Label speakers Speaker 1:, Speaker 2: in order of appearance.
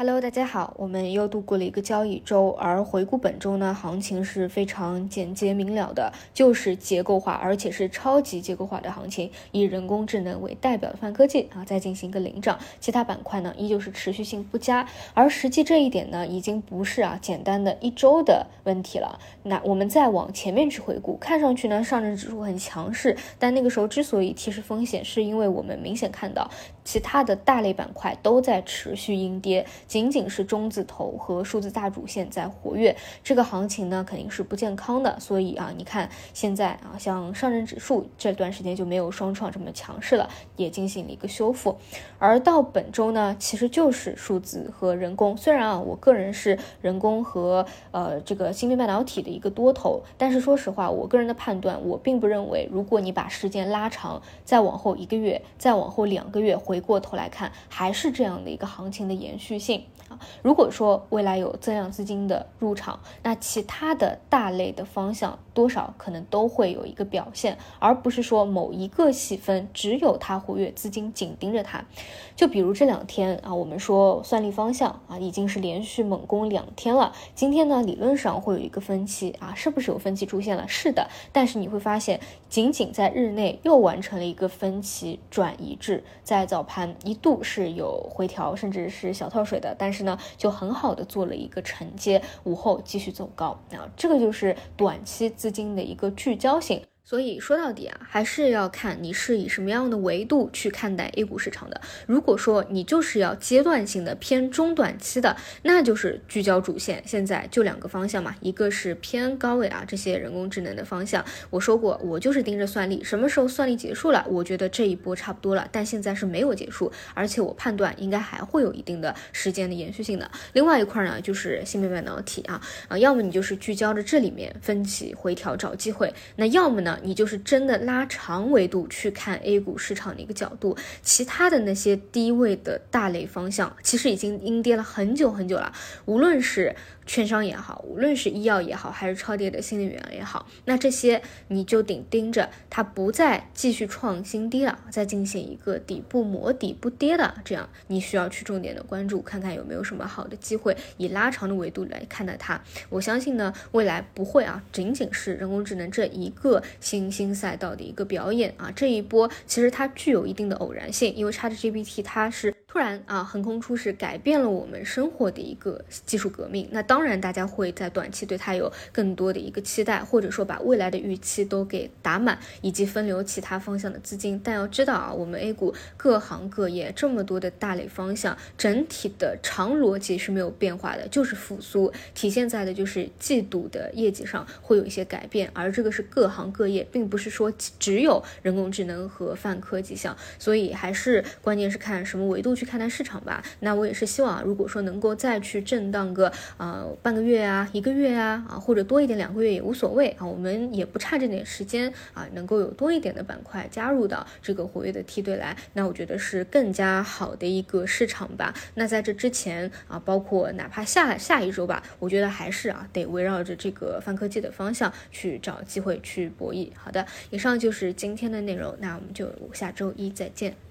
Speaker 1: Hello，大家好，我们又度过了一个交易周，而回顾本周呢，行情是非常简洁明了的，就是结构化，而且是超级结构化的行情，以人工智能为代表的泛科技啊，再进行一个领涨，其他板块呢依旧是持续性不佳，而实际这一点呢，已经不是啊简单的一周的问题了。那我们再往前面去回顾，看上去呢上证指数很强势，但那个时候之所以提示风险，是因为我们明显看到其他的大类板块都在持续阴跌。仅仅是中字头和数字大主线在活跃，这个行情呢肯定是不健康的。所以啊，你看现在啊，像上证指数这段时间就没有双创这么强势了，也进行了一个修复。而到本周呢，其实就是数字和人工。虽然啊，我个人是人工和呃这个芯片半导体的一个多头，但是说实话，我个人的判断，我并不认为，如果你把时间拉长，再往后一个月，再往后两个月，回过头来看，还是这样的一个行情的延续性。啊，如果说未来有增量资金的入场，那其他的大类的方向多少可能都会有一个表现，而不是说某一个细分只有它活跃，资金紧盯着它。就比如这两天啊，我们说算力方向啊，已经是连续猛攻两天了。今天呢，理论上会有一个分歧啊，是不是有分歧出现了？是的，但是你会发现，仅仅在日内又完成了一个分歧转移至，在早盘一度是有回调，甚至是小跳水的，但是。呢，就很好的做了一个承接，午后继续走高啊，这个就是短期资金的一个聚焦性。所以说到底啊，还是要看你是以什么样的维度去看待 A 股市场的。如果说你就是要阶段性的偏中短期的，那就是聚焦主线。现在就两个方向嘛，一个是偏高位啊，这些人工智能的方向。我说过，我就是盯着算力，什么时候算力结束了，我觉得这一波差不多了。但现在是没有结束，而且我判断应该还会有一定的时间的延续性的。另外一块呢，就是芯片半导体啊啊，要么你就是聚焦着这里面分歧回调找机会，那要么呢？你就是真的拉长维度去看 A 股市场的一个角度，其他的那些低位的大类方向，其实已经阴跌了很久很久了，无论是。券商也好，无论是医药也好，还是超跌的新能源也好，那这些你就顶盯着它不再继续创新低了，再进行一个底部磨底不跌的，这样你需要去重点的关注，看看有没有什么好的机会，以拉长的维度来看待它。我相信呢，未来不会啊，仅仅是人工智能这一个新兴赛道的一个表演啊，这一波其实它具有一定的偶然性，因为 ChatGPT 它是。突然啊，横空出世，改变了我们生活的一个技术革命。那当然，大家会在短期对它有更多的一个期待，或者说把未来的预期都给打满，以及分流其他方向的资金。但要知道啊，我们 A 股各行各业这么多的大类方向，整体的长逻辑是没有变化的，就是复苏，体现在的就是季度的业绩上会有一些改变。而这个是各行各业，并不是说只有人工智能和泛科技项。所以还是关键是看什么维度。去看待市场吧。那我也是希望，如果说能够再去震荡个呃半个月啊、一个月啊啊，或者多一点两个月也无所谓啊。我们也不差这点时间啊，能够有多一点的板块加入到这个活跃的梯队来，那我觉得是更加好的一个市场吧。那在这之前啊，包括哪怕下下一周吧，我觉得还是啊得围绕着这个泛科技的方向去找机会去博弈。好的，以上就是今天的内容，那我们就下周一再见。